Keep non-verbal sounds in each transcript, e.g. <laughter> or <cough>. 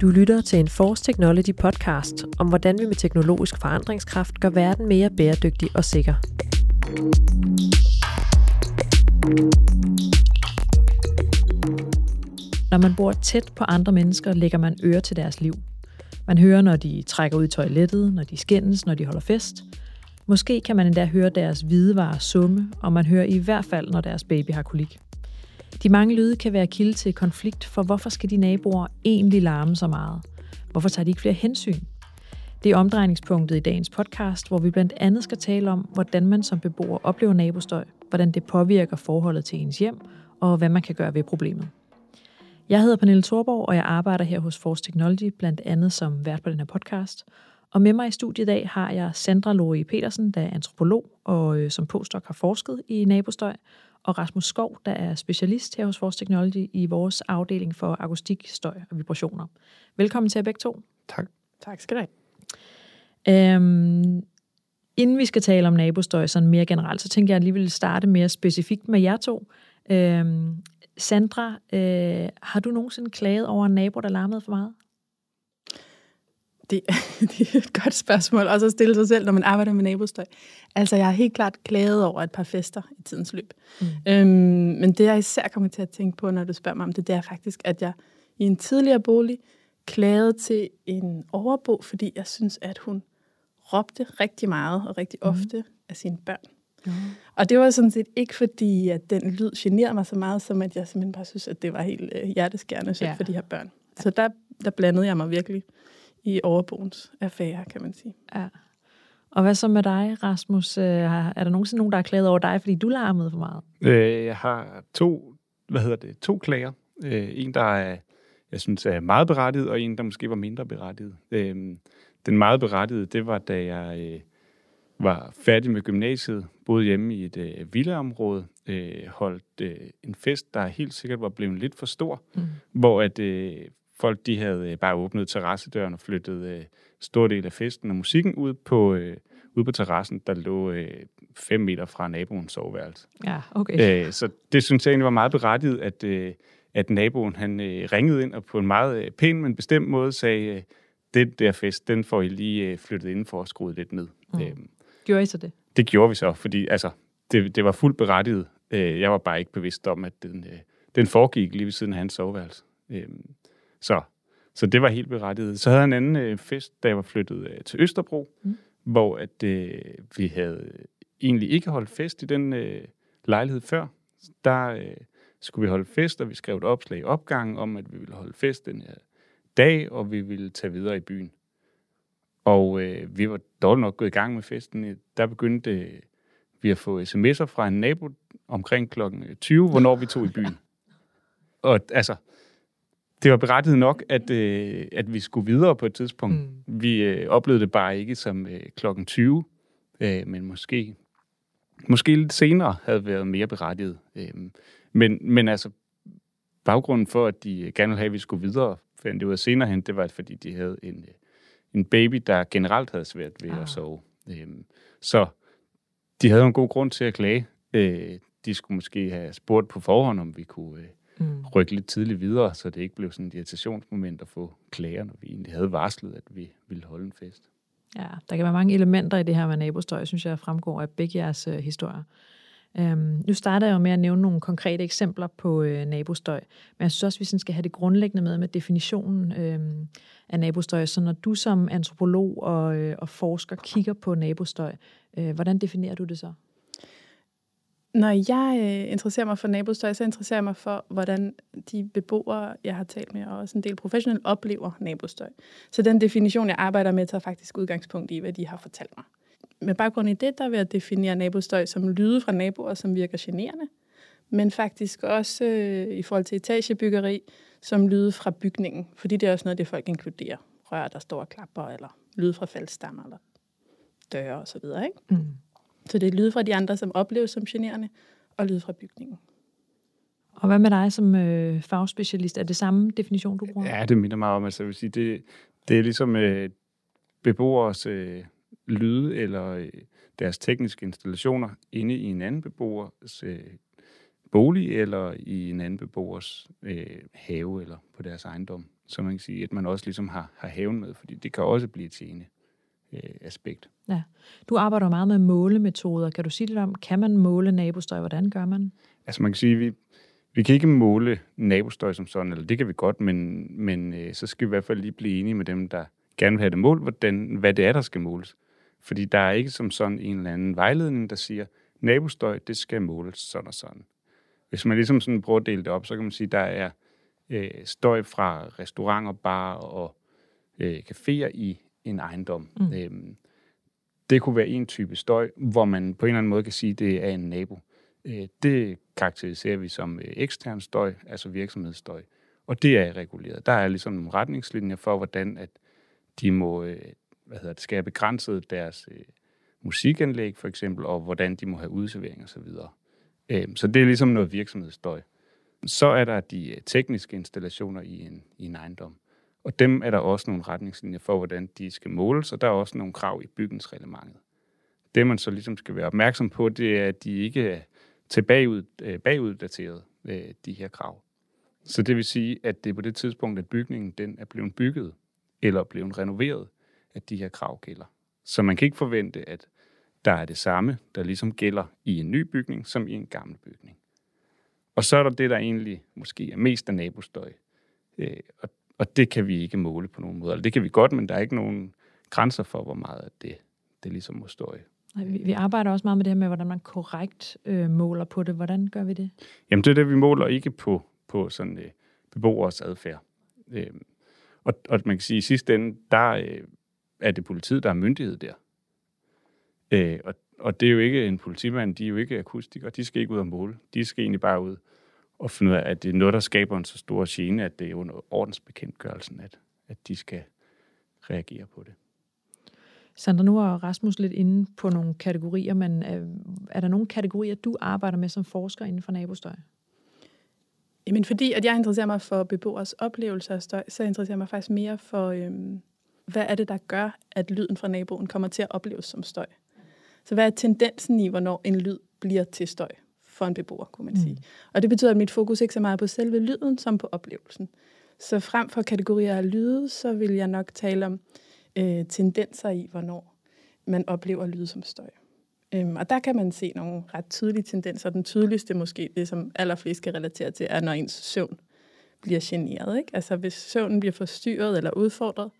Du lytter til en Force Technology podcast om, hvordan vi med teknologisk forandringskraft gør verden mere bæredygtig og sikker. Når man bor tæt på andre mennesker, lægger man øre til deres liv. Man hører, når de trækker ud i toilettet, når de skændes, når de holder fest. Måske kan man endda høre deres hvidevarer summe, og man hører i hvert fald, når deres baby har kolik. De mange lyde kan være kilde til konflikt, for hvorfor skal de naboer egentlig larme så meget? Hvorfor tager de ikke flere hensyn? Det er omdrejningspunktet i dagens podcast, hvor vi blandt andet skal tale om, hvordan man som beboer oplever nabostøj, hvordan det påvirker forholdet til ens hjem, og hvad man kan gøre ved problemet. Jeg hedder Pernille Thorborg, og jeg arbejder her hos Force Technology, blandt andet som vært på den her podcast. Og med mig i studiet i dag har jeg Sandra Lori e. Petersen, der er antropolog og øh, som postdoc har forsket i nabostøj, og Rasmus Skov, der er specialist her hos Force Technology i vores afdeling for akustik, støj og vibrationer. Velkommen til jer begge to. Tak. Tak skal du have. Øhm, inden vi skal tale om nabostøj sådan mere generelt, så tænker jeg at lige vil starte mere specifikt med jer to. Øhm, Sandra, øh, har du nogensinde klaget over en nabo, der larmede for meget? Det, <laughs> det er et godt spørgsmål, også at stille sig selv, når man arbejder med nabostøj. Altså, jeg har helt klart klaget over et par fester i tidens løb. Mm. Øhm, men det, jeg især kommer til at tænke på, når du spørger mig om det, det er faktisk, at jeg i en tidligere bolig klagede til en overbo, fordi jeg synes, at hun råbte rigtig meget og rigtig mm. ofte af sine børn. Mm. Og det var sådan set ikke fordi, at den lyd generede mig så meget, som at jeg simpelthen bare synes, at det var helt øh, hjerteskærende ja. for de her børn. Så der, der blandede jeg mig virkelig i overboens affære, kan man sige. Ja. Og hvad så med dig, Rasmus? Øh, er der nogensinde nogen, der har klaget over dig, fordi du larmede for meget? Øh, jeg har to, hvad hedder det, to klager. Øh, en, der er, jeg synes er meget berettiget, og en, der måske var mindre berettiget. Den meget berettigede, det var, da jeg var færdig med gymnasiet, boede hjemme i et øh, villaområde, øh, holdt øh, en fest, der helt sikkert var blevet lidt for stor, mm. hvor at øh, folk de havde øh, bare åbnet terrassedøren og flyttet øh, stor del af festen og musikken ud på, øh, ud på terrassen, der lå øh, fem meter fra naboens soveværelse. Ja, okay. Så det synes jeg egentlig var meget berettiget, at, at naboen han ringede ind og på en meget pæn, men bestemt måde sagde, den der fest, den får I lige flyttet indenfor og skruet lidt ned. Mm. Gjorde I så det? Det gjorde vi så, fordi altså, det, det var fuldt berettiget. Jeg var bare ikke bevidst om, at den, den foregik lige ved siden af hans soveværelse. Øh, så, så det var helt berettiget. Så havde jeg en anden øh, fest, da jeg var flyttet øh, til Østerbro, mm. hvor at, øh, vi havde egentlig ikke holdt fest i den øh, lejlighed før. Der øh, skulle vi holde fest, og vi skrev et opslag i opgangen om, at vi ville holde fest den her dag, og vi ville tage videre i byen. Og øh, vi var dårligt nok gået i gang med festen. Der begyndte øh, vi at få sms'er fra en nabo omkring klokken 20, hvornår vi tog i byen. <laughs> Og altså, det var berettiget nok, at, øh, at vi skulle videre på et tidspunkt. Mm. Vi øh, oplevede det bare ikke som øh, klokken 20, øh, men måske, måske lidt senere havde været mere berettiget. Øh, men, men altså, baggrunden for, at de gerne ville have, at vi skulle videre, fandt det ud af senere hen, det var, fordi de havde en, øh, en baby, der generelt havde svært ved ah. at sove. Øhm, så de havde en god grund til at klage. Øh, de skulle måske have spurgt på forhånd, om vi kunne øh, mm. rykke lidt tidligt videre, så det ikke blev sådan et irritationsmoment at få klager, når vi egentlig havde varslet, at vi ville holde en fest. Ja, der kan være mange elementer i det her med nabostøj, synes jeg fremgår af begge jeres øh, historier. Øhm, nu starter jeg jo med at nævne nogle konkrete eksempler på øh, nabostøj, men jeg synes også, at vi skal have det grundlæggende med med definitionen øh, af nabostøj. Så når du som antropolog og, øh, og forsker kigger på nabostøj, øh, hvordan definerer du det så? Når jeg øh, interesserer mig for nabostøj, så interesserer jeg mig for, hvordan de beboere, jeg har talt med, og også en del professionelle, oplever nabostøj. Så den definition, jeg arbejder med, tager faktisk udgangspunkt i, hvad de har fortalt mig med baggrund i det, der vil jeg definere nabostøj som lyde fra naboer, som virker generende, men faktisk også øh, i forhold til etagebyggeri, som lyde fra bygningen, fordi det er også noget, det folk inkluderer. Rør, der står og klapper, eller lyde fra faldstammer, eller døre osv. Ikke? Mm. Så det er lyde fra de andre, som opleves som generende, og lyde fra bygningen. Og hvad med dig som øh, fagspecialist? Er det samme definition, du bruger? Ja, det minder meget om, altså jeg vil sige, det, det er ligesom øh, beboers øh, lyde eller øh, deres tekniske installationer inde i en anden beboers øh, bolig eller i en anden beboers øh, have eller på deres ejendom. Så man kan sige, at man også ligesom har, har haven med, fordi det kan også blive et tjene øh, aspekt. Ja. Du arbejder meget med målemetoder. Kan du sige lidt om, kan man måle nabostøj? Hvordan gør man? Altså man kan sige, vi, vi kan ikke måle nabostøj som sådan, eller det kan vi godt, men, men øh, så skal vi i hvert fald lige blive enige med dem, der gerne vil have det målt, hvordan, hvad det er, der skal måles. Fordi der er ikke som sådan en eller anden vejledning, der siger, nabostøj, det skal måles sådan og sådan. Hvis man ligesom sådan prøver at dele det op, så kan man sige, at der er øh, støj fra restauranter, bar og øh, caféer i en ejendom. Mm. Øhm, det kunne være en type støj, hvor man på en eller anden måde kan sige, at det er en nabo. Øh, det karakteriserer vi som øh, ekstern støj, altså virksomhedsstøj. Og det er reguleret. Der er ligesom nogle retningslinjer for, hvordan at de må, øh, hvad hedder det, skal have begrænset deres øh, musikanlæg for eksempel, og hvordan de må have udservering osv. Øh, så det er ligesom noget virksomhedsstøj. Så er der de tekniske installationer i en, i en ejendom. Og dem er der også nogle retningslinjer for, hvordan de skal måles, og der er også nogle krav i bygningsreglementet. Det, man så ligesom skal være opmærksom på, det er, at de ikke er tilbagud, øh, baguddateret, øh, de her krav. Så det vil sige, at det er på det tidspunkt, at bygningen den er blevet bygget eller blevet renoveret, at de her krav gælder. Så man kan ikke forvente, at der er det samme, der ligesom gælder i en ny bygning, som i en gammel bygning. Og så er der det, der egentlig måske er mest af nabostøj. Øh, og, og det kan vi ikke måle på nogen måde. Eller det kan vi godt, men der er ikke nogen grænser for, hvor meget af det, det ligesom må støje. Vi, vi arbejder også meget med det her med, hvordan man korrekt øh, måler på det. Hvordan gør vi det? Jamen det er det, vi måler ikke på, på sådan øh, beboers adfærd. Øh, og, og man kan sige, at i sidste ende, der øh, er det politiet, der er myndighed der. Øh, og, og det er jo ikke en politimand, de er jo ikke akustikere, de skal ikke ud og måle. De skal egentlig bare ud og finde ud af, at det er noget, der skaber en så stor gene, at det er under ordensbekendtgørelsen, at, at de skal reagere på det. Sandra, nu er Rasmus lidt inde på nogle kategorier, men er, er der nogle kategorier, du arbejder med som forsker inden for nabostøj? Jamen fordi, at jeg interesserer mig for beboers oplevelser af støj, så interesserer jeg mig faktisk mere for, øhm, hvad er det, der gør, at lyden fra naboen kommer til at opleves som støj. Så hvad er tendensen i, hvornår en lyd bliver til støj for en beboer, kunne man sige. Mm. Og det betyder, at mit fokus ikke så meget på selve lyden, som på oplevelsen. Så frem for kategorier af lyde, så vil jeg nok tale om øh, tendenser i, hvornår man oplever lyde som støj. Øhm, og der kan man se nogle ret tydelige tendenser. Den tydeligste måske, det som allerflest skal relatere til, er, når ens søvn bliver generet. Ikke? Altså hvis søvnen bliver forstyrret eller udfordret,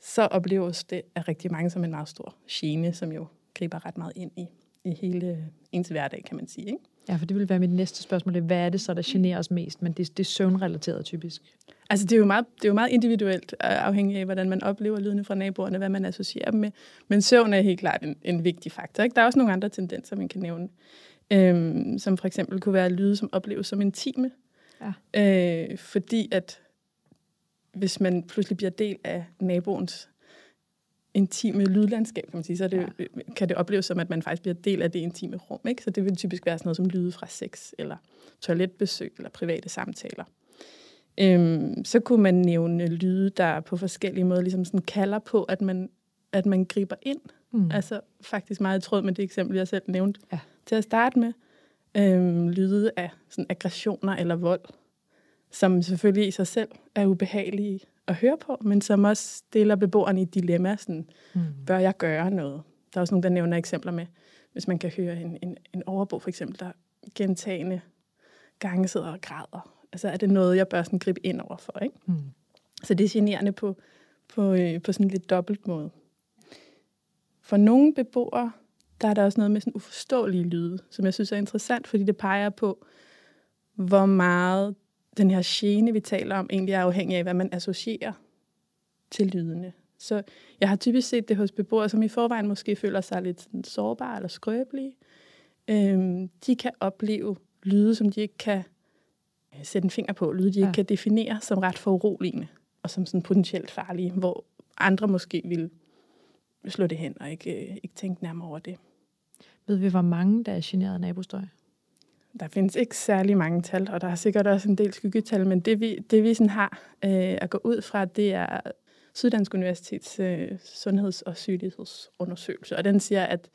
så opleves det af rigtig mange som en meget stor gene, som jo griber ret meget ind i, i hele ens hverdag, kan man sige. Ikke? Ja, for det vil være mit næste spørgsmål. Hvad er det så, der generer os mest? Men det, det er søvnrelateret typisk. Altså, det er, jo meget, det er jo meget individuelt, øh, afhængig af, hvordan man oplever lydene fra naboerne, hvad man associerer dem med. Men søvn er helt klart en, en vigtig faktor. Ikke? Der er også nogle andre tendenser, man kan nævne, øhm, som for eksempel kunne være lyde, som opleves som intime. Ja. Øh, fordi at hvis man pludselig bliver del af naboens intime lydlandskab, kan man sige, så det, ja. kan det opleves som, at man faktisk bliver del af det intime rum. Ikke? Så det vil typisk være sådan noget som lyde fra sex, eller toiletbesøg, eller private samtaler. Øhm, så kunne man nævne lyde, der på forskellige måder ligesom sådan kalder på, at man, at man griber ind. Mm. Altså faktisk meget i tråd med det eksempel, jeg selv nævnte ja. til at starte med. Øhm, lyde af sådan aggressioner eller vold, som selvfølgelig i sig selv er ubehagelige at høre på, men som også stiller beboerne i et dilemma. Sådan, mm. Bør jeg gøre noget? Der er også nogen, der nævner eksempler med, hvis man kan høre en, en, en overbo for eksempel, der gentagende gange sidder og græder. Altså er det noget, jeg bør sådan gribe ind over for? Ikke? Mm. Så det er generende på, på, øh, på sådan en lidt dobbelt måde. For nogle beboere, der er der også noget med sådan uforståelige lyde, som jeg synes er interessant, fordi det peger på, hvor meget den her gene, vi taler om, egentlig er afhængig af, hvad man associerer til lydene. Så jeg har typisk set det hos beboere, som i forvejen måske føler sig lidt sådan sårbare eller skrøbelige. Øhm, de kan opleve lyde, som de ikke kan øh, sætte en finger på, lyde, de ja. ikke kan definere som ret foruroligende og som sådan potentielt farlige, hvor andre måske vil slå det hen og ikke, øh, ikke tænke nærmere over det. Ved vi, hvor mange, der er generet af nabostøj? Der findes ikke særlig mange tal, og der er sikkert også en del skyggetal, men det vi, det vi sådan har øh, at gå ud fra, det er Syddansk Universitets øh, sundheds- og sygelighedsundersøgelse, og den siger, at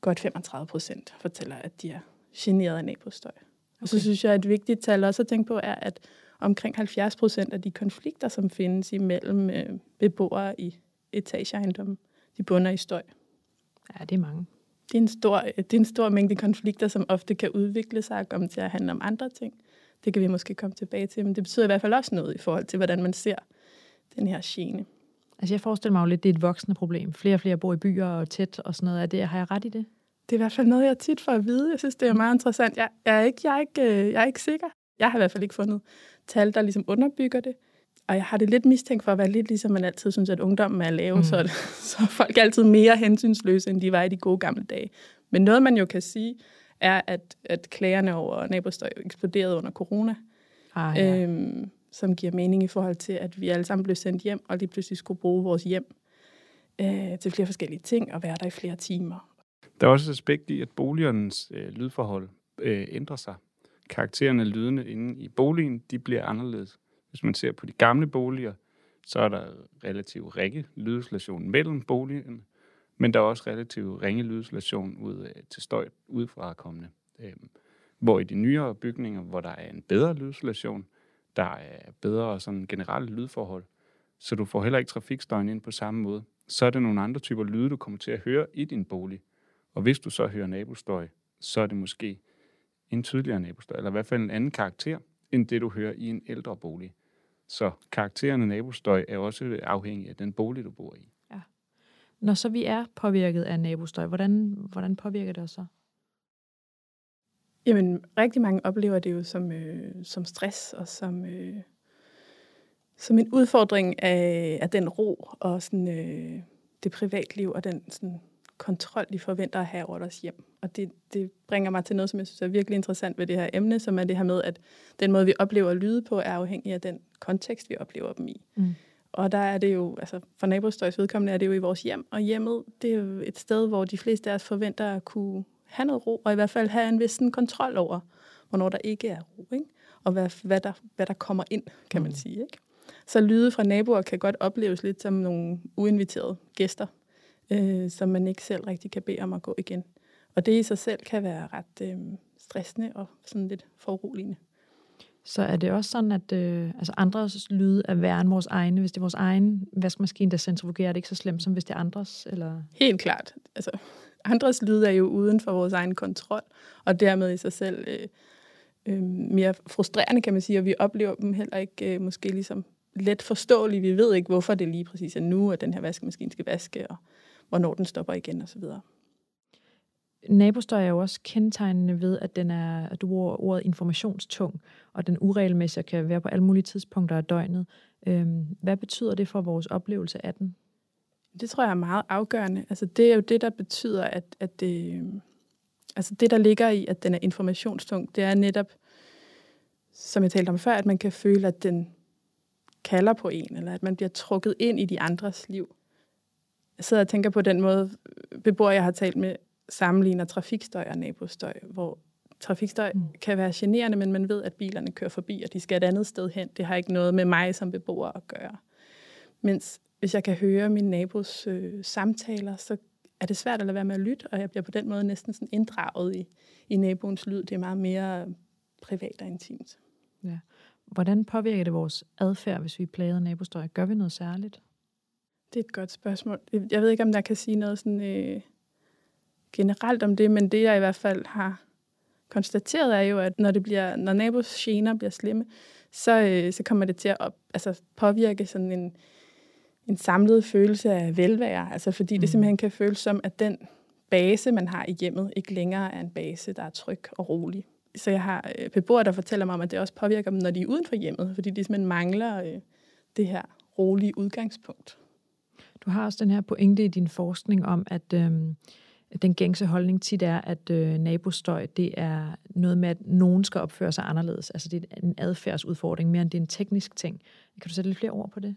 godt 35 procent fortæller, at de er generet af nabostøj. Og så synes jeg, at et vigtigt tal også at tænke på er, at omkring 70 procent af de konflikter, som findes imellem øh, beboere i etageejendommen, de bunder i støj. Ja, det er mange. Det er, en stor, det er en stor mængde konflikter, som ofte kan udvikle sig og komme til at handle om andre ting. Det kan vi måske komme tilbage til, men det betyder i hvert fald også noget i forhold til, hvordan man ser den her gene. Altså jeg forestiller mig jo lidt, det er et voksende problem. Flere og flere bor i byer og tæt og sådan noget. Er det, har jeg ret i det? Det er i hvert fald noget, jeg tit får at vide. Jeg synes, det er meget interessant. Jeg, jeg, er, ikke, jeg, er, ikke, øh, jeg er ikke sikker. Jeg har i hvert fald ikke fundet tal, der ligesom underbygger det. Og jeg har det lidt mistænkt for at være lidt ligesom man altid synes, at ungdommen er lave, mm. så, <laughs> så er folk altid mere hensynsløse, end de var i de gode gamle dage. Men noget, man jo kan sige, er, at, at klagerne over nabostøj eksploderede under corona. Ah, ja. øhm, som giver mening i forhold til, at vi alle sammen blev sendt hjem, og lige pludselig skulle bruge vores hjem øh, til flere forskellige ting, og være der i flere timer. Der er også et aspekt i, at boligernes øh, lydforhold øh, ændrer sig. Karakteren af lydene inde i boligen, de bliver anderledes. Hvis man ser på de gamle boliger, så er der relativt ringe lydisolation mellem boligerne, men der er også relativt ringe lydisolation ud til støj udefra kommende. Øhm, hvor i de nyere bygninger, hvor der er en bedre lydisolation, der er bedre sådan generelle lydforhold, så du får heller ikke trafikstøjen ind på samme måde. Så er det nogle andre typer lyde, du kommer til at høre i din bolig. Og hvis du så hører nabostøj, så er det måske en tydeligere nabostøj, eller i hvert fald en anden karakter, end det du hører i en ældre bolig. Så karakteren af nabostøj er også afhængig af den bolig, du bor i. Ja. Når så vi er påvirket af nabostøj, hvordan, hvordan påvirker det os så? Jamen, rigtig mange oplever det jo som, øh, som stress og som, øh, som en udfordring af, af den ro og sådan, øh, det privatliv og den sådan, kontrol, de forventer at have over deres hjem. Og det, det bringer mig til noget, som jeg synes er virkelig interessant ved det her emne, som er det her med, at den måde, vi oplever lyde på, er afhængig af den kontekst, vi oplever dem i. Mm. Og der er det jo, altså for nabostøjs vedkommende er det jo i vores hjem, og hjemmet, det er jo et sted, hvor de fleste af os forventer at kunne have noget ro, og i hvert fald have en vis sådan, kontrol over, hvornår der ikke er ro, ikke? og hvad, hvad, der, hvad der kommer ind, kan man mm. sige. Ikke? Så lyde fra naboer kan godt opleves lidt som nogle uinviterede gæster, øh, som man ikke selv rigtig kan bede om at gå igen. Og det i sig selv kan være ret øh, stressende og sådan lidt foruroligende. Så er det også sådan, at øh, altså andres lyde er værre end vores egne. Hvis det er vores egen vaskemaskine, der centrifugerer, er det ikke så slemt, som hvis det er andres? Eller? Helt klart. Altså, andres lyde er jo uden for vores egen kontrol, og dermed i sig selv øh, øh, mere frustrerende, kan man sige, og vi oplever dem heller ikke øh, måske ligesom let forståelige. Vi ved ikke, hvorfor det lige præcis er nu, at den her vaskemaskine skal vaske, og hvornår den stopper igen osv. Nabostøj er jo også kendetegnende ved, at, den er, at du bruger ordet informationstung, og den uregelmæssigt kan være på alle mulige tidspunkter af døgnet. Øhm, hvad betyder det for vores oplevelse af den? Det tror jeg er meget afgørende. Altså, det er jo det, der betyder, at, at det, altså det, der ligger i, at den er informationstung, det er netop, som jeg talte om før, at man kan føle, at den kalder på en, eller at man bliver trukket ind i de andres liv. Jeg sidder og tænker på den måde, beboere, jeg har talt med, sammenligner trafikstøj og nabostøj, hvor trafikstøj mm. kan være generende, men man ved, at bilerne kører forbi, og de skal et andet sted hen. Det har ikke noget med mig som beboer at gøre. Mens hvis jeg kan høre min nabos øh, samtaler, så er det svært at lade være med at lytte, og jeg bliver på den måde næsten sådan inddraget i, i naboens lyd. Det er meget mere privat og intimt. Ja. Hvordan påvirker det vores adfærd, hvis vi plager nabostøj? Gør vi noget særligt? Det er et godt spørgsmål. Jeg ved ikke, om der kan sige noget sådan, øh, generelt om det, men det jeg i hvert fald har konstateret er jo, at når, det bliver, når nabos gener bliver slemme, så, øh, så kommer det til at op, altså påvirke sådan en, en samlet følelse af velvære. Altså fordi mm. det simpelthen kan føles som, at den base, man har i hjemmet, ikke længere er en base, der er tryg og rolig. Så jeg har øh, beboere, der fortæller mig om, at det også påvirker dem, når de er uden for hjemmet, fordi de simpelthen mangler øh, det her rolige udgangspunkt. Du har også den her pointe i din forskning om, at øh, den gængse holdning tit er, at øh, nabostøj, det er noget med, at nogen skal opføre sig anderledes. Altså det er en adfærdsudfordring, mere end det er en teknisk ting. Kan du sætte lidt flere ord på det?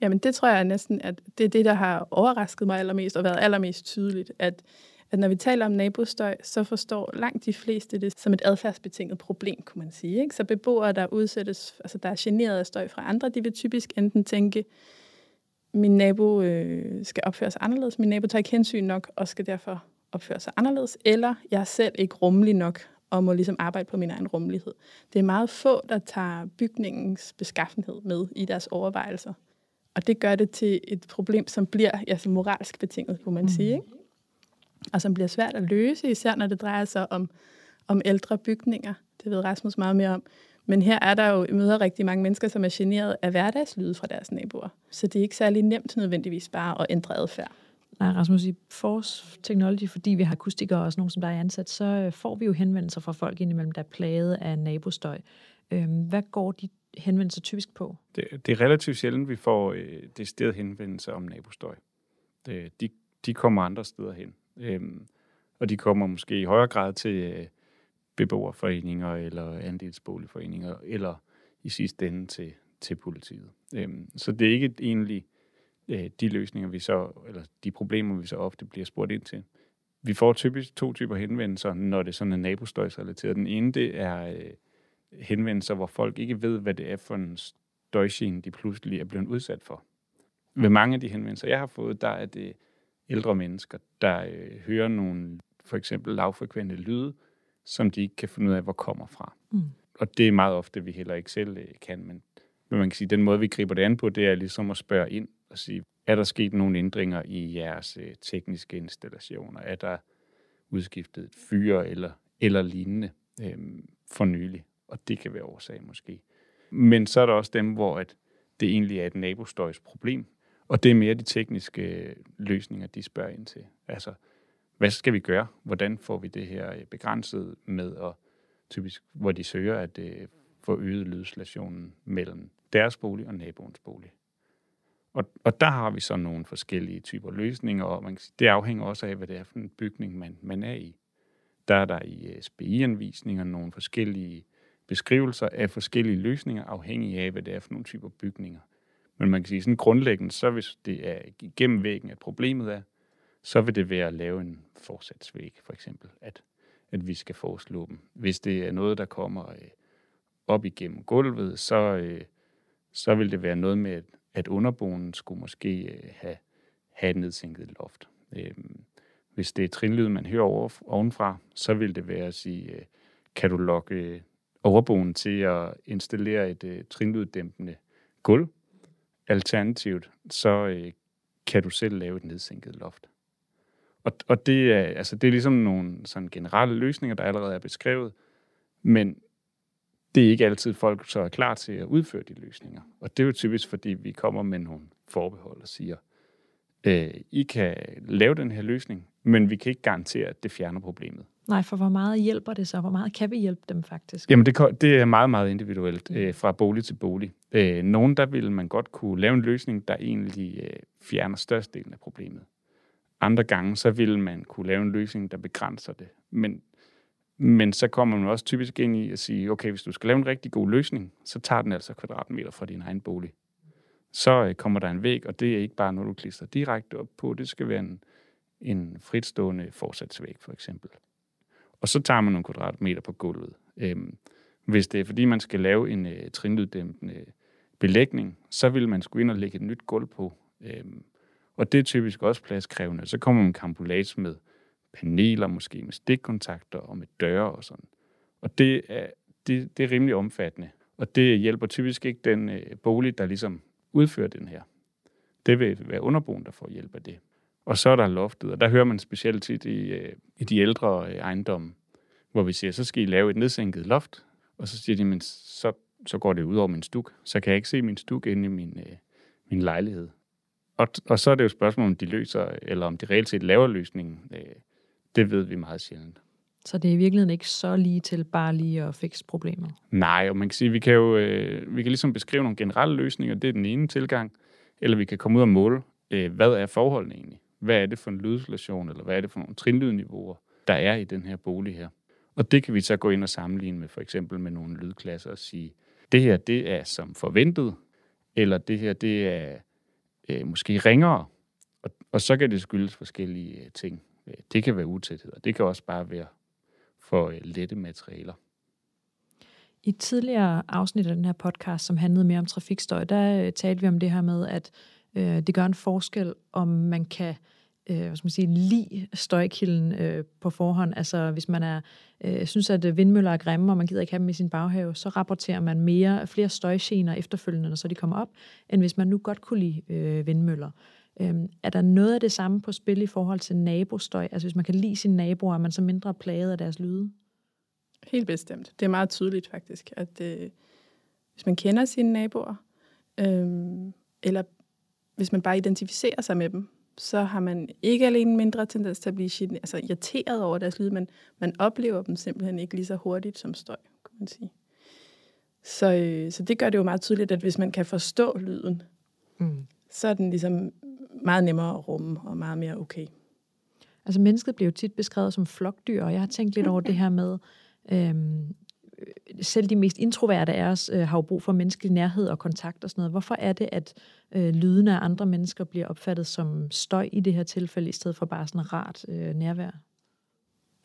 Jamen det tror jeg næsten, at det er det, der har overrasket mig allermest og været allermest tydeligt, at, at når vi taler om nabostøj, så forstår langt de fleste det som et adfærdsbetinget problem, kunne man sige. Ikke? Så beboere, der udsættes, altså der er generet af støj fra andre, de vil typisk enten tænke, min nabo øh, skal opføre sig anderledes, min nabo tager ikke hensyn nok og skal derfor opføre sig anderledes, eller jeg er selv ikke rummelig nok og må ligesom arbejde på min egen rummelighed. Det er meget få, der tager bygningens beskaffenhed med i deres overvejelser. Og det gør det til et problem, som bliver ja, så moralsk betinget, kunne man mm. sige. Ikke? Og som bliver svært at løse, især når det drejer sig om, om ældre bygninger. Det ved Rasmus meget mere om. Men her er der jo møder rigtig mange mennesker, som er generet af hverdagslyde fra deres naboer. Så det er ikke særlig nemt nødvendigvis bare at ændre adfærd. Nej, Rasmus, i Force Technology, fordi vi har akustikere og også nogen, som der er ansat, så øh, får vi jo henvendelser fra folk indimellem, der er plaget af nabostøj. Øhm, hvad går de henvendelser typisk på? Det, det er relativt sjældent, vi får øh, decideret henvendelser om nabostøj. Det, de, de kommer andre steder hen. Øhm, og de kommer måske i højere grad til øh, beboerforeninger eller andelsboligforeninger, eller i sidste ende til, til politiet. Øhm, så det er ikke egentlig øh, de løsninger, vi så, eller de problemer, vi så ofte bliver spurgt ind til. Vi får typisk to typer henvendelser, når det sådan er nabostøjsrelateret. Den ene, det er øh, henvendelser, hvor folk ikke ved, hvad det er for en støjgene, de pludselig er blevet udsat for. Ved mange af de henvendelser, jeg har fået, der er det ældre mennesker, der øh, hører nogle for eksempel lavfrekvente lyde, som de ikke kan finde ud af, hvor kommer fra. Mm. Og det er meget ofte, vi heller ikke selv øh, kan, men, men man kan sige, den måde, vi griber det an på, det er ligesom at spørge ind og sige, er der sket nogle ændringer i jeres øh, tekniske installationer? Er der udskiftet et fyre eller, eller lignende øh, for nylig? Og det kan være årsag måske. Men så er der også dem, hvor at det egentlig er et nabostøjsproblem, og det er mere de tekniske øh, løsninger, de spørger ind til. Altså, hvad skal vi gøre? Hvordan får vi det her øh, begrænset med, at typisk, hvor de søger at øh, få øget lydstationen mellem deres bolig og naboens bolig. Og, og der har vi så nogle forskellige typer løsninger, og man kan sige, det afhænger også af, hvad det er for en bygning, man, man er i. Der er der i øh, SBI-anvisninger nogle forskellige beskrivelser af forskellige løsninger, afhængig af, hvad det er for nogle typer bygninger. Men man kan sige, sådan grundlæggende, så hvis det er gennem væggen, at problemet er, så vil det være at lave en forsatsvæg, for eksempel, at, at vi skal foreslå dem. Hvis det er noget, der kommer øh, op igennem gulvet, så, øh, så vil det være noget med, at, at underboen skulle måske øh, have, have et nedsænket loft. Øhm, hvis det er trinlyd, man hører over, ovenfra, så vil det være at sige, øh, kan du lokke øh, overboen til at installere et øh, trinlyddæmpende gulv. Alternativt, så kan du selv lave et nedsænket loft. Og, og det, er, altså, det er ligesom nogle sådan generelle løsninger, der allerede er beskrevet, men det er ikke altid folk så er klar til at udføre de løsninger. Og det er jo typisk, fordi vi kommer med nogle forbehold og siger, øh, I kan lave den her løsning, men vi kan ikke garantere, at det fjerner problemet. Nej, for hvor meget hjælper det så? Hvor meget kan vi hjælpe dem faktisk? Jamen, det, det er meget, meget individuelt øh, fra bolig til bolig. Øh, nogen, der vil man godt kunne lave en løsning, der egentlig øh, fjerner størstedelen af problemet. Andre gange, så vil man kunne lave en løsning, der begrænser det. Men, men så kommer man også typisk ind i at sige, okay, hvis du skal lave en rigtig god løsning, så tager den altså kvadratmeter fra din egen bolig. Så øh, kommer der en væg, og det er ikke bare noget, du klister direkte op på. Det skal være en, en fritstående forsatsvæg, for eksempel. Og så tager man nogle kvadratmeter på gulvet. Øhm, hvis det er, fordi man skal lave en øh, trinlyddæmpende belægning, så vil man skulle ind og lægge et nyt gulv på. Øhm, og det er typisk også pladskrævende. Så kommer man kampolage med paneler, måske med stikkontakter og med døre og sådan. Og det er, det, det er rimelig omfattende. Og det hjælper typisk ikke den øh, bolig, der ligesom udfører den her. Det vil være underboen, der får hjælp af det. Og så er der loftet, og der hører man specielt tit i, øh, i de ældre øh, ejendomme, hvor vi siger, så skal I lave et nedsænket loft, og så siger de, men så, så går det ud over min stuk. Så kan jeg ikke se min stuk inde i min, øh, min lejlighed. Og, og så er det jo et spørgsmål, om de løser, eller om de reelt set laver løsningen. Øh, det ved vi meget sjældent. Så det er i virkeligheden ikke så lige til bare lige at fikse problemet? Nej, og man kan sige, vi kan jo øh, vi kan ligesom beskrive nogle generelle løsninger, det er den ene tilgang, eller vi kan komme ud og måle, øh, hvad er forholdene egentlig? Hvad er det for en lydsolation, eller hvad er det for nogle trinlydniveauer, der er i den her bolig her? Og det kan vi så gå ind og sammenligne med for eksempel med nogle lydklasser og sige, det her det er som forventet, eller det her det er øh, måske ringere. Og, og så kan det skyldes forskellige øh, ting. Øh, det kan være utæthed, og det kan også bare være for øh, lette materialer. I et tidligere afsnit af den her podcast, som handlede mere om trafikstøj, der øh, talte vi om det her med, at øh, det gør en forskel, om man kan øh, øh, hvad skal man sige, lige støjkilden øh, på forhånd. Altså hvis man er, øh, synes, at øh, vindmøller er grimme, og man gider ikke have dem i sin baghave, så rapporterer man mere, flere støjgener efterfølgende, når så de kommer op, end hvis man nu godt kunne lide øh, vindmøller. Øh, er der noget af det samme på spil i forhold til nabostøj? Altså hvis man kan lide sine naboer, er man så mindre plaget af deres lyde? Helt bestemt. Det er meget tydeligt faktisk, at øh, hvis man kender sine naboer, øh, eller hvis man bare identificerer sig med dem, så har man ikke alene mindre tendens til at blive altså irriteret over deres lyd, men man oplever dem simpelthen ikke lige så hurtigt som støj, kan man sige. Så, øh, så det gør det jo meget tydeligt, at hvis man kan forstå lyden, mm. så er den ligesom meget nemmere at rumme og meget mere okay. Altså mennesket bliver jo tit beskrevet som flokdyr, og jeg har tænkt lidt over det her med, øhm, selv de mest introverte af os øh, har jo brug for menneskelig nærhed og kontakt og sådan noget. Hvorfor er det, at øh, lyden af andre mennesker bliver opfattet som støj i det her tilfælde, i stedet for bare sådan rart øh, nærvær?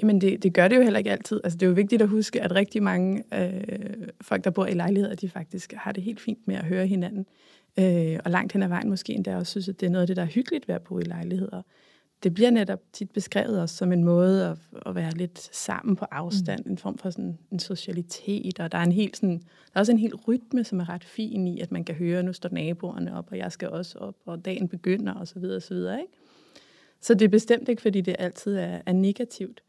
Jamen, det, det gør det jo heller ikke altid. Altså, det er jo vigtigt at huske, at rigtig mange øh, folk, der bor i lejligheder, de faktisk har det helt fint med at høre hinanden. Øh, og langt hen ad vejen måske endda også synes, at det er noget af det, der er hyggeligt ved at bo i lejligheder det bliver netop tit beskrevet også som en måde at, at være lidt sammen på afstand, mm. en form for sådan en socialitet, og der er, en helt sådan, der er også en helt rytme, som er ret fin i, at man kan høre, nu står naboerne op, og jeg skal også op, og dagen begynder, og så videre, og så videre, ikke? Så det er bestemt ikke, fordi det altid er, er negativt.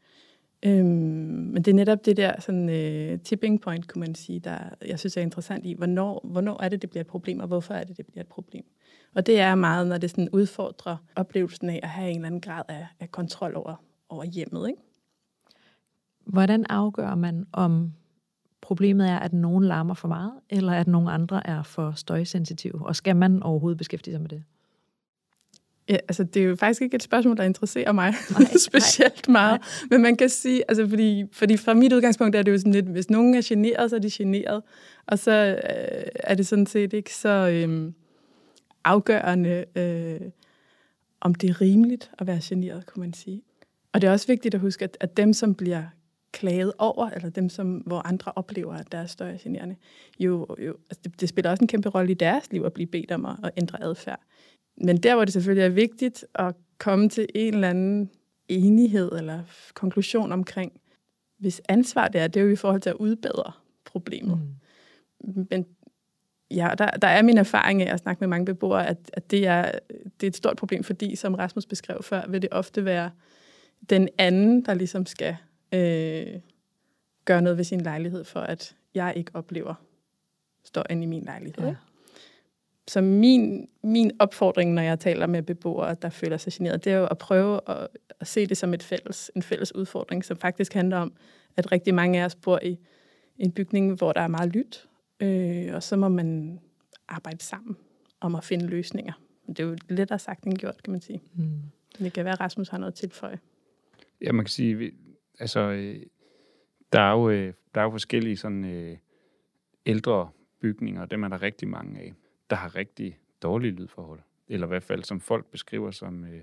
Øhm, men det er netop det der sådan, øh, tipping point, kunne man sige, der jeg synes er interessant i, hvornår, hvornår er det, det bliver et problem, og hvorfor er det, det bliver et problem. Og det er meget, når det sådan udfordrer oplevelsen af at have en eller anden grad af, af kontrol over, over hjemmet. Ikke? Hvordan afgør man, om problemet er, at nogen larmer for meget, eller at nogen andre er for støjsensitive? Og skal man overhovedet beskæftige sig med det? Ja, altså det er jo faktisk ikke et spørgsmål, der interesserer mig nej, <laughs> specielt nej, meget. Nej. Men man kan sige, altså fordi, fordi fra mit udgangspunkt er det jo sådan lidt, hvis nogen er generet, så er de generet. Og så øh, er det sådan set ikke så, øh, afgørende, øh, om det er rimeligt at være generet, kunne man sige. Og det er også vigtigt at huske, at, at dem, som bliver klaget over, eller dem, som, hvor andre oplever, at deres støj er generende, jo, jo altså det, det spiller også en kæmpe rolle i deres liv at blive bedt om at, at ændre adfærd. Men der, hvor det selvfølgelig er vigtigt at komme til en eller anden enighed eller konklusion omkring, hvis ansvar det er, det er jo i forhold til at udbedre problemet. Mm. Men ja, der, der er min erfaring af at snakke med mange beboere, at, at det, er, det er et stort problem, fordi som Rasmus beskrev før, vil det ofte være den anden, der ligesom skal øh, gøre noget ved sin lejlighed, for at jeg ikke oplever støjen i min lejlighed. Ja. Så min, min opfordring, når jeg taler med beboere, der føler sig generet, det er jo at prøve at, at se det som et fælles, en fælles udfordring, som faktisk handler om, at rigtig mange af os bor i en bygning, hvor der er meget lyt, Øh, og så må man arbejde sammen om at finde løsninger. Men det er jo lettere sagt end gjort, kan man sige. Mm. Det kan være, at Rasmus har noget at tilføje. Ja, man kan sige, altså, øh, der er jo, øh, der er jo forskellige sådan, øh, ældre bygninger, dem er der rigtig mange af, der har rigtig dårlige lydforhold. Eller i hvert fald, som folk beskriver som øh,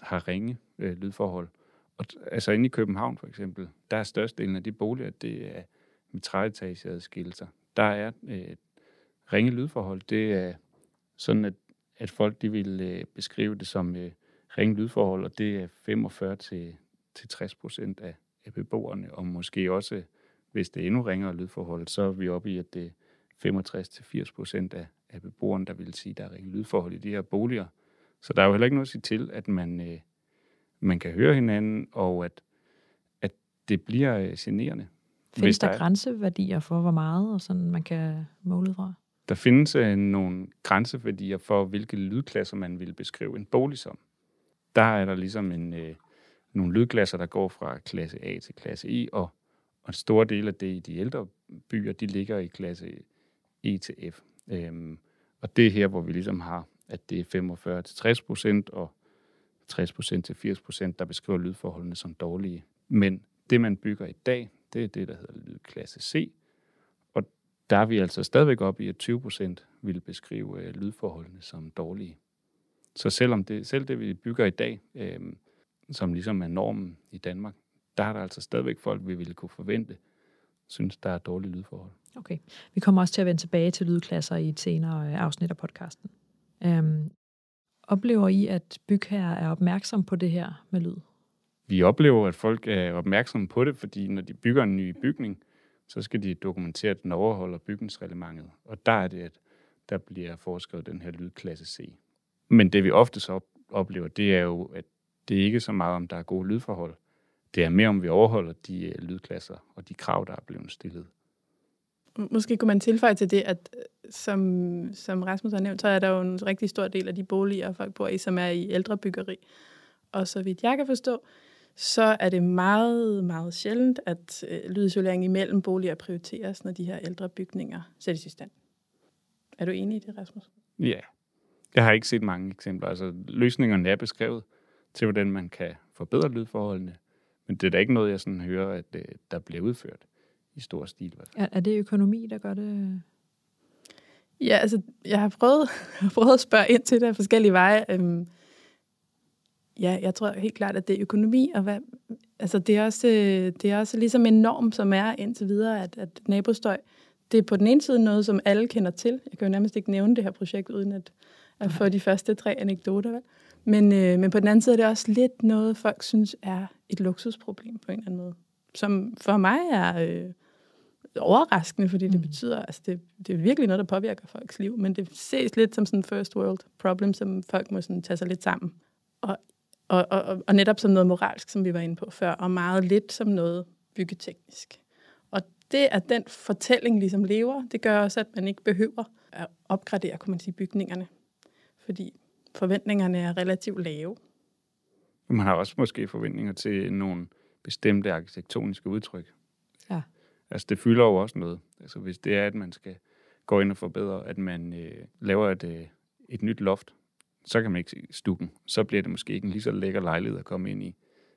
har ringe øh, lydforhold. Og, altså inde i København for eksempel, der er størstedelen af de boliger, det er med træetageadskillelser. Der er øh, ringe lydforhold. Det er sådan, at, at folk de vil øh, beskrive det som øh, ringe lydforhold, og det er 45 til, til 60 procent af, af beboerne, og måske også, hvis det er endnu ringere lydforhold, så er vi oppe i, at det er 65 til 80 procent af, af beboerne, der vil sige, at der er ringe lydforhold i de her boliger. Så der er jo heller ikke noget at sige til, at man, øh, man kan høre hinanden, og at, at det bliver øh, generende. Findes der, der grænseværdier for, hvor meget og sådan, man kan måle fra? Der findes uh, nogle grænseværdier for, hvilke lydklasser man vil beskrive en bolig som. Der er der ligesom en, uh, nogle lydklasser, der går fra klasse A til klasse E, og, og en stor del af det i de ældre byer, de ligger i klasse ETF. Øhm, og det er her, hvor vi ligesom har, at det er 45 til 60 procent og 60 procent til 80 procent, der beskriver lydforholdene som dårlige. Men det, man bygger i dag, det er det, der hedder lydklasse C. Og der er vi altså stadigvæk oppe i, at 20 procent vil beskrive øh, lydforholdene som dårlige. Så selvom det, selv det, vi bygger i dag, øh, som ligesom er normen i Danmark, der er der altså stadigvæk folk, vi ville kunne forvente, synes, der er dårlige lydforhold. Okay. Vi kommer også til at vende tilbage til lydklasser i et senere øh, afsnit af podcasten. Øhm, Oplever I, at bygherrer er opmærksom på det her med lyd? Vi oplever, at folk er opmærksomme på det, fordi når de bygger en ny bygning, så skal de dokumentere, at den overholder bygningsreglementet. Og der er det, at der bliver foreskrevet den her lydklasse C. Men det vi ofte så oplever, det er jo, at det er ikke så meget, om der er gode lydforhold. Det er mere, om vi overholder de øh, lydklasser og de krav, der er blevet stillet. Måske kunne man tilføje til det, at øh, som, som Rasmus har nævnt, så er der jo en rigtig stor del af de boliger, folk bor i, som er i ældre byggeri. Og så vidt jeg kan forstå, så er det meget, meget sjældent, at øh, lydisolering imellem boliger prioriteres, når de her ældre bygninger sættes i stand. Er du enig i det, Rasmus? Ja. Jeg har ikke set mange eksempler. Altså, løsningerne er beskrevet til, hvordan man kan forbedre lydforholdene. Men det er da ikke noget, jeg sådan hører, at øh, der bliver udført i stor stil. Er, er det økonomi, der gør det? Ja, altså, jeg har prøvet, <laughs> jeg har prøvet at spørge ind til det af forskellige veje. Øhm, ja, jeg tror helt klart, at det er økonomi, og hvad, altså, det, er også, det er også ligesom en norm, som er indtil videre, at, at nabostøj, det er på den ene side noget, som alle kender til. Jeg kan jo nærmest ikke nævne det her projekt, uden at, at få de første tre anekdoter. Vel? Men, øh, men på den anden side er det også lidt noget, folk synes er et luksusproblem på en eller anden måde. Som for mig er øh, overraskende, fordi det mm. betyder, altså det, det er virkelig noget, der påvirker folks liv, men det ses lidt som sådan en first world problem, som folk må sådan tage sig lidt sammen. Og, og, og, og netop som noget moralsk, som vi var inde på før, og meget lidt som noget byggeteknisk. Og det, at den fortælling ligesom lever, det gør også, at man ikke behøver at opgradere, kunne man sige, bygningerne. Fordi forventningerne er relativt lave. Man har også måske forventninger til nogle bestemte arkitektoniske udtryk. Ja. Altså det fylder jo også noget. Altså hvis det er, at man skal gå ind og forbedre, at man øh, laver et, øh, et nyt loft, så kan man ikke se stukken. Så bliver det måske ikke en lige så lækker lejlighed at komme ind i.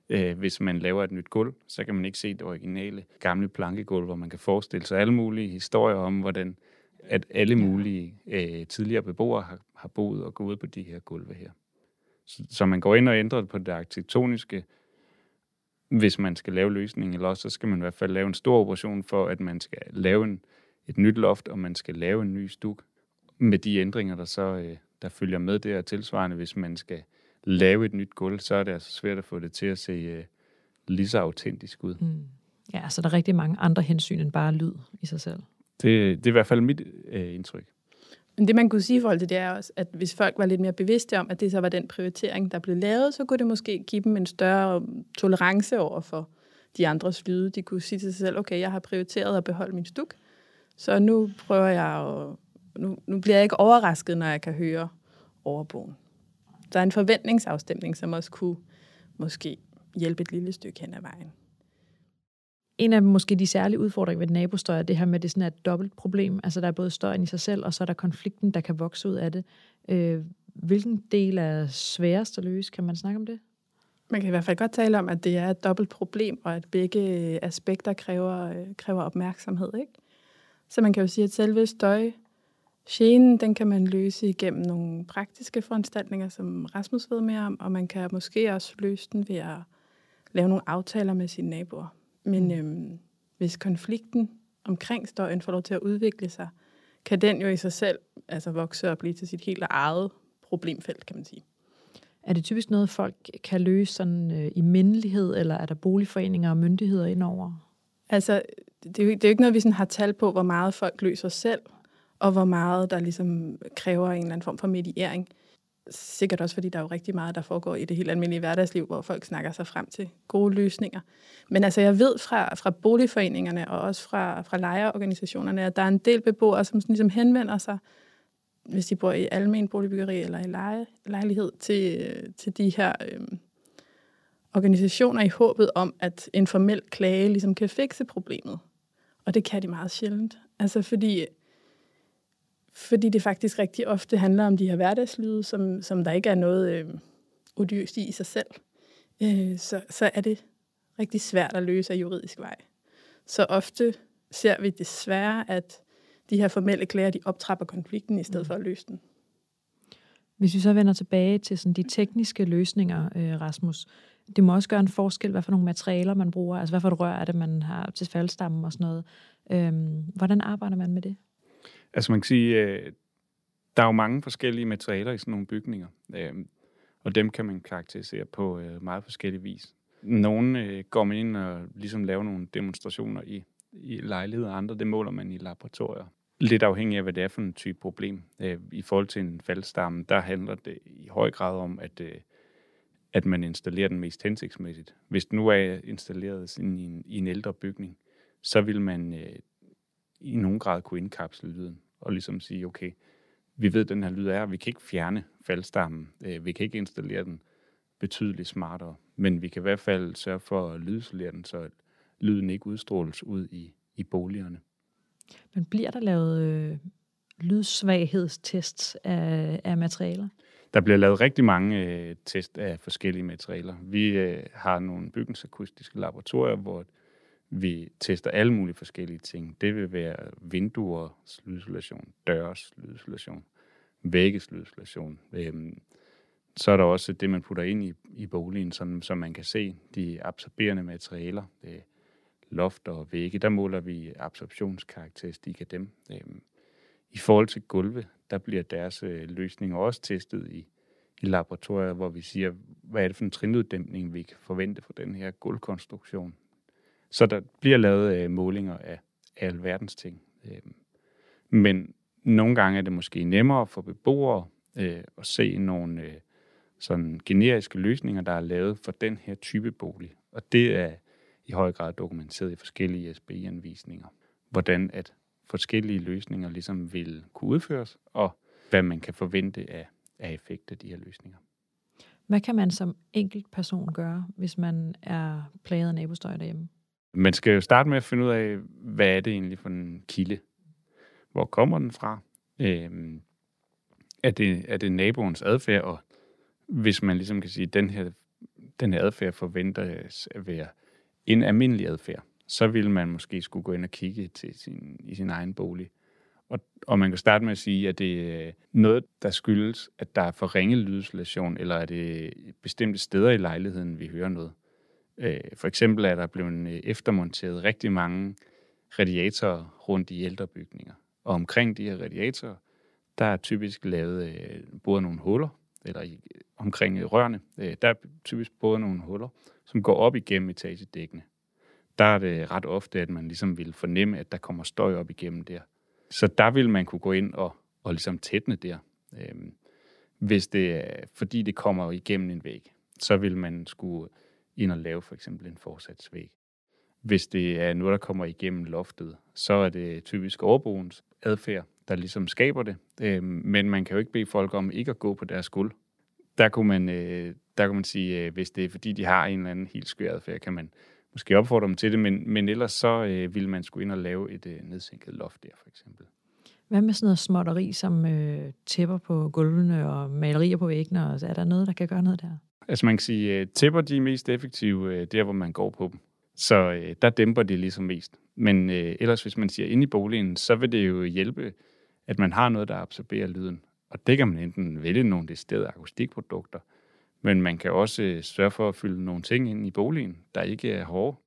Øh, hvis man laver et nyt gulv, så kan man ikke se det originale gamle plankegulv, hvor man kan forestille sig alle mulige historier om, hvordan at alle mulige øh, tidligere beboere har, har boet og gået på de her gulve her. Så, så man går ind og ændrer på det arkitektoniske, hvis man skal lave løsningen, eller også så skal man i hvert fald lave en stor operation for, at man skal lave en, et nyt loft, og man skal lave en ny stuk med de ændringer, der så øh, der følger med det, og tilsvarende, hvis man skal lave et nyt gulv, så er det altså svært at få det til at se øh, lige så autentisk ud. Mm. Ja, så der er rigtig mange andre hensyn end bare lyd i sig selv. Det, det er i hvert fald mit øh, indtryk. Men det, man kunne sige i forhold til det, er også, at hvis folk var lidt mere bevidste om, at det så var den prioritering, der blev lavet, så kunne det måske give dem en større um, tolerance over for de andres lyde. De kunne sige til sig selv, okay, jeg har prioriteret at beholde min stuk, så nu prøver jeg at... Nu, nu bliver jeg ikke overrasket, når jeg kan høre overboen. Der er en forventningsafstemning, som også kunne måske hjælpe et lille stykke hen ad vejen en af måske de særlige udfordringer ved nabostøj er det her med, at det sådan er et dobbelt problem. Altså der er både støjen i sig selv, og så er der konflikten, der kan vokse ud af det. Øh, hvilken del er sværest at løse? Kan man snakke om det? Man kan i hvert fald godt tale om, at det er et dobbelt problem, og at begge aspekter kræver, øh, kræver opmærksomhed. Ikke? Så man kan jo sige, at selve støj, Genen, den kan man løse igennem nogle praktiske foranstaltninger, som Rasmus ved mere om, og man kan måske også løse den ved at lave nogle aftaler med sine naboer. Men mm. øhm, hvis konflikten omkring støjen får lov til at udvikle sig, kan den jo i sig selv altså vokse og blive til sit helt eget problemfelt, kan man sige. Er det typisk noget, folk kan løse sådan, øh, i mindelighed, eller er der boligforeninger og myndigheder indover? Altså, det er, jo, det er jo ikke noget, vi sådan har tal på, hvor meget folk løser selv, og hvor meget der ligesom kræver en eller anden form for mediering sikkert også, fordi der er jo rigtig meget, der foregår i det helt almindelige hverdagsliv, hvor folk snakker sig frem til gode løsninger. Men altså, jeg ved fra, fra boligforeningerne og også fra, fra lejerorganisationerne, at der er en del beboere, som ligesom henvender sig, hvis de bor i almen boligbyggeri eller i leje, lejlighed, til, til de her øh, organisationer i håbet om, at en formel klage ligesom kan fikse problemet. Og det kan de meget sjældent. Altså fordi fordi det faktisk rigtig ofte handler om de her hverdagslyde, som, som der ikke er noget øh, odiøst i i sig selv. Øh, så, så er det rigtig svært at løse af juridisk vej. Så ofte ser vi desværre, at de her formelle klager, de optrapper konflikten i stedet mm. for at løse den. Hvis vi så vender tilbage til sådan de tekniske løsninger, øh, Rasmus, det må også gøre en forskel, hvad for nogle materialer man bruger, altså hvad for et rør er det, man har til faldstammen og sådan noget. Øhm, hvordan arbejder man med det? Altså man kan sige, øh, der er jo mange forskellige materialer i sådan nogle bygninger, øh, og dem kan man karakterisere på øh, meget forskellige vis. Nogle øh, går man ind og ligesom laver nogle demonstrationer i, i lejligheder, andre det måler man i laboratorier. Lidt afhængig af, hvad det er for en type problem. Øh, I forhold til en faldstamme, der handler det i høj grad om, at, øh, at man installerer den mest hensigtsmæssigt. Hvis den nu er installeret i en, i en ældre bygning, så vil man øh, i nogen grad kunne indkapsle lyden og ligesom sige, okay, vi ved, at den her lyd er, vi kan ikke fjerne faldstammen, øh, vi kan ikke installere den betydeligt smartere, men vi kan i hvert fald sørge for at lydisolere den, så lyden ikke udstråles ud i, i boligerne. Men bliver der lavet øh, lydsvaghedstests af, af materialer? Der bliver lavet rigtig mange øh, test af forskellige materialer. Vi øh, har nogle bygningsakustiske laboratorier, hvor vi tester alle mulige forskellige ting. Det vil være vinduer, lydisolation, dørs lydisolation, vægges lydisolation. Øhm, så er der også det, man putter ind i, i boligen, som, som man kan se de absorberende materialer. Det loft og vægge, der måler vi absorptionskarakteristik af dem. Øhm, I forhold til gulve, der bliver deres øh, løsninger også testet i, i laboratorier, hvor vi siger, hvad er det for en trinuddæmpning, vi kan forvente fra den her gulvkonstruktion. Så der bliver lavet øh, målinger af, af alverdens ting. Øh, men nogle gange er det måske nemmere for beboere øh, at se nogle øh, sådan generiske løsninger, der er lavet for den her type bolig. Og det er i høj grad dokumenteret i forskellige SBI-anvisninger, hvordan at forskellige løsninger ligesom vil kunne udføres, og hvad man kan forvente af, af effekt af de her løsninger. Hvad kan man som enkelt person gøre, hvis man er plaget af nabostøj derhjemme? Man skal jo starte med at finde ud af, hvad er det egentlig for en kilde? Hvor kommer den fra? Øhm, er, det, er det naboens adfærd? Og hvis man ligesom kan sige, at den her, den her adfærd forventes at være en almindelig adfærd, så vil man måske skulle gå ind og kigge til sin, i sin egen bolig. Og, og man kan starte med at sige, at det er noget, der skyldes, at der er for ringe lydisolation, eller er det bestemte steder i lejligheden, vi hører noget. Øh, for eksempel er der blevet øh, eftermonteret rigtig mange radiatorer rundt i ældre bygninger. Og omkring de her radiatorer, der er typisk lavet øh, både nogle huller, eller i, omkring øh, rørene, øh, der er typisk både nogle huller, som går op igennem etagedækkene. Der er det ret ofte, at man ligesom vil fornemme, at der kommer støj op igennem der. Så der vil man kunne gå ind og, og ligesom tætne der. Øhm, hvis det er, fordi det kommer igennem en væg, så vil man skulle ind at lave for eksempel en forsatsvæg. Hvis det er noget, der kommer igennem loftet, så er det typisk overboens adfærd, der ligesom skaber det. Øh, men man kan jo ikke bede folk om ikke at gå på deres gulv. Der kunne man, øh, der kunne man sige, øh, hvis det er fordi, de har en eller anden helt skør adfærd, kan man måske opfordre dem til det, men, men ellers så øh, vil man skulle ind og lave et øh, nedsænket loft der, for eksempel. Hvad med sådan noget småtteri som øh, tæpper på gulvene og malerier på væggene? Og, er der noget, der kan gøre noget der? Altså man kan sige, at tæpper de er mest effektive øh, der, hvor man går på dem. Så øh, der dæmper det ligesom mest. Men øh, ellers, hvis man siger ind i boligen, så vil det jo hjælpe, at man har noget, der absorberer lyden. Og det kan man enten vælge nogle deciderede akustikprodukter, men man kan også øh, sørge for at fylde nogle ting ind i boligen, der ikke er hårde.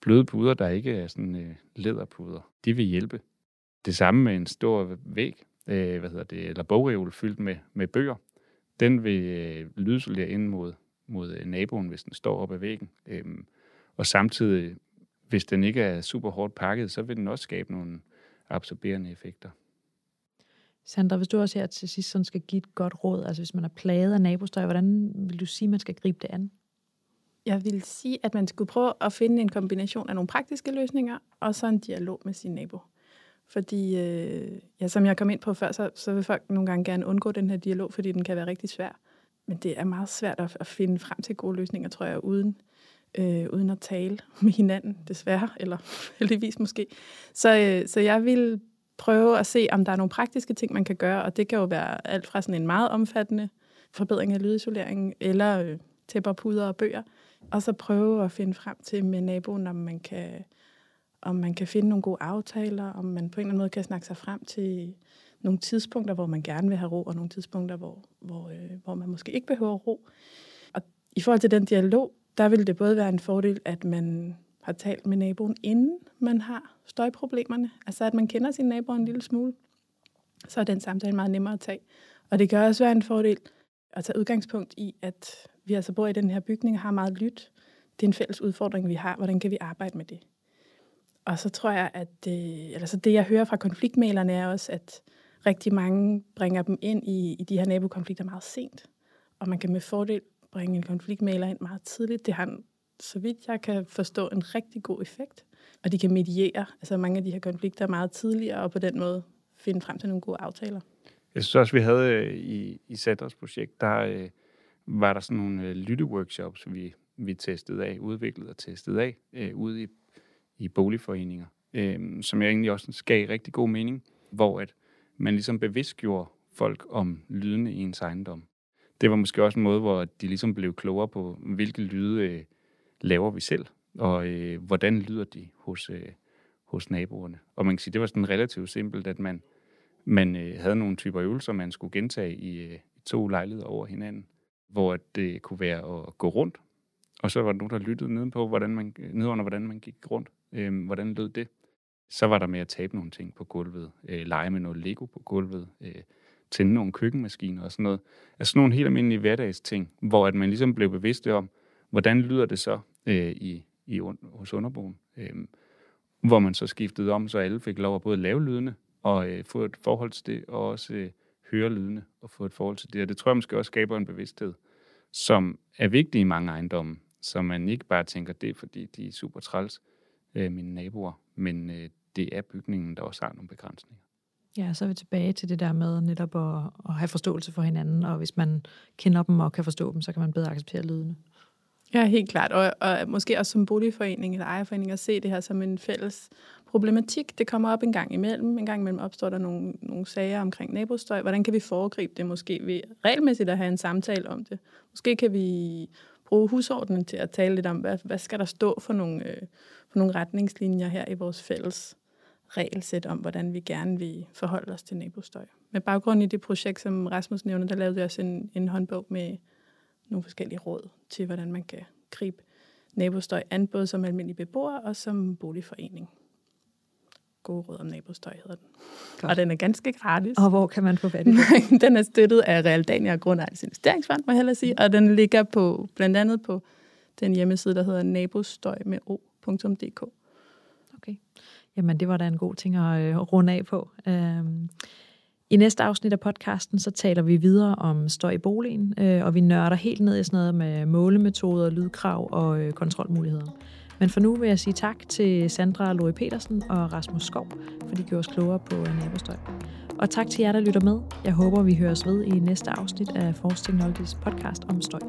Bløde puder, der ikke er sådan øh, læderpuder. De vil hjælpe. Det samme med en stor væg, øh, hvad hedder det, eller bogreol fyldt med, med bøger den vil øh, lydisolere ind mod, mod øh, naboen, hvis den står op ad væggen. Øhm, og samtidig, hvis den ikke er super hårdt pakket, så vil den også skabe nogle absorberende effekter. Sandra, hvis du også her til sidst sådan skal give et godt råd, altså hvis man er plaget af nabostøj, hvordan vil du sige, man skal gribe det an? Jeg vil sige, at man skulle prøve at finde en kombination af nogle praktiske løsninger, og så en dialog med sin nabo. Fordi, øh, ja, som jeg kom ind på før, så, så vil folk nogle gange gerne undgå den her dialog, fordi den kan være rigtig svær. Men det er meget svært at, at finde frem til gode løsninger, tror jeg, uden, øh, uden at tale <laughs> med hinanden, desværre, eller <laughs> heldigvis måske. Så, øh, så jeg vil prøve at se, om der er nogle praktiske ting, man kan gøre, og det kan jo være alt fra sådan en meget omfattende forbedring af lydisoleringen, eller øh, tæpper, puder og bøger, og så prøve at finde frem til med naboen, om man kan om man kan finde nogle gode aftaler, om man på en eller anden måde kan snakke sig frem til nogle tidspunkter, hvor man gerne vil have ro, og nogle tidspunkter, hvor, hvor, øh, hvor man måske ikke behøver ro. Og i forhold til den dialog, der vil det både være en fordel, at man har talt med naboen, inden man har støjproblemerne. Altså at man kender sin nabo en lille smule. så er den samtale meget nemmere at tage. Og det kan også være en fordel at tage udgangspunkt i, at vi altså bor i den her bygning og har meget lyt. Det er en fælles udfordring, vi har. Hvordan kan vi arbejde med det? Og så tror jeg, at det, altså det, jeg hører fra konfliktmalerne, er også, at rigtig mange bringer dem ind i, i de her nabokonflikter meget sent. Og man kan med fordel bringe en konfliktmaler ind meget tidligt. Det har, en, så vidt jeg kan forstå, en rigtig god effekt. Og de kan mediere altså mange af de her konflikter meget tidligere, og på den måde finde frem til nogle gode aftaler. Jeg synes også, vi havde øh, i, i Sanders projekt, der øh, var der sådan nogle øh, lytteworkshops, vi, vi testede af, udviklede og testede af, øh, ude i, i boligforeninger, øh, som jeg egentlig også gav rigtig god mening, hvor at man ligesom bevidstgjorde folk om lydene i ens ejendom. Det var måske også en måde, hvor de ligesom blev klogere på, hvilke lyde øh, laver vi selv, og øh, hvordan lyder de hos, øh, hos naboerne. Og man kan sige, det var sådan relativt simpelt, at man, man øh, havde nogle typer øvelser, man skulle gentage i, øh, to lejligheder over hinanden, hvor det kunne være at gå rundt, og så var der nogen, der lyttede nedenpå, hvordan man, nedenunder, hvordan man gik rundt. Øhm, hvordan lød det? Så var der med at tabe nogle ting på gulvet, øh, lege med noget Lego på gulvet, øh, tænde nogle køkkenmaskiner og sådan noget. Altså nogle helt almindelige hverdagsting, hvor at man ligesom blev bevidst om, hvordan lyder det så øh, i, i, hos underboen. Øh, hvor man så skiftede om, så alle fik lov at både lave lydene og øh, få et forhold til det, og også øh, høre lydene og få et forhold til det. Og det tror jeg måske også skaber en bevidsthed, som er vigtig i mange ejendomme, så man ikke bare tænker, det fordi, de er super træls, øh, mine naboer, men øh, det er bygningen, der også har nogle begrænsninger. Ja, så er vi tilbage til det der med netop at, at have forståelse for hinanden, og hvis man kender dem og kan forstå dem, så kan man bedre acceptere lydene. Ja, helt klart. Og, og måske også som boligforening eller ejerforening at se det her som en fælles problematik. Det kommer op en gang imellem. En gang imellem opstår der nogle, nogle sager omkring nabostøj. Hvordan kan vi foregribe det måske ved regelmæssigt at have en samtale om det? Måske kan vi bruge husordenen til at tale lidt om, hvad, hvad skal der stå for nogle, øh, for nogle retningslinjer her i vores fælles regelsæt om, hvordan vi gerne vil forholde os til nabostøj. Med baggrund i det projekt, som Rasmus nævner, der lavede jeg også en, en håndbog med nogle forskellige råd til, hvordan man kan gribe nabostøj an, både som almindelig beboer og som boligforening. Gode råd om nabostøj hedder den. Godt. Og den er ganske gratis. Og hvor kan man få fat i den? <laughs> den er støttet af Realdania Grundejens Investeringsfond, må jeg hellere sige, og den ligger på blandt andet på den hjemmeside, der hedder nabostøj med o.dk. Okay. Jamen, det var da en god ting at øh, runde af på. Øhm, I næste afsnit af podcasten, så taler vi videre om støj i boligen, øh, og vi nørder helt ned i sådan noget med målemetoder, lydkrav og øh, kontrolmuligheder. Men for nu vil jeg sige tak til Sandra Lori Petersen og Rasmus Skov, for de gjorde os klogere på øh, nabostøj. Og tak til jer, der lytter med. Jeg håber, vi høres ved i næste afsnit af Force Technologies podcast om støj.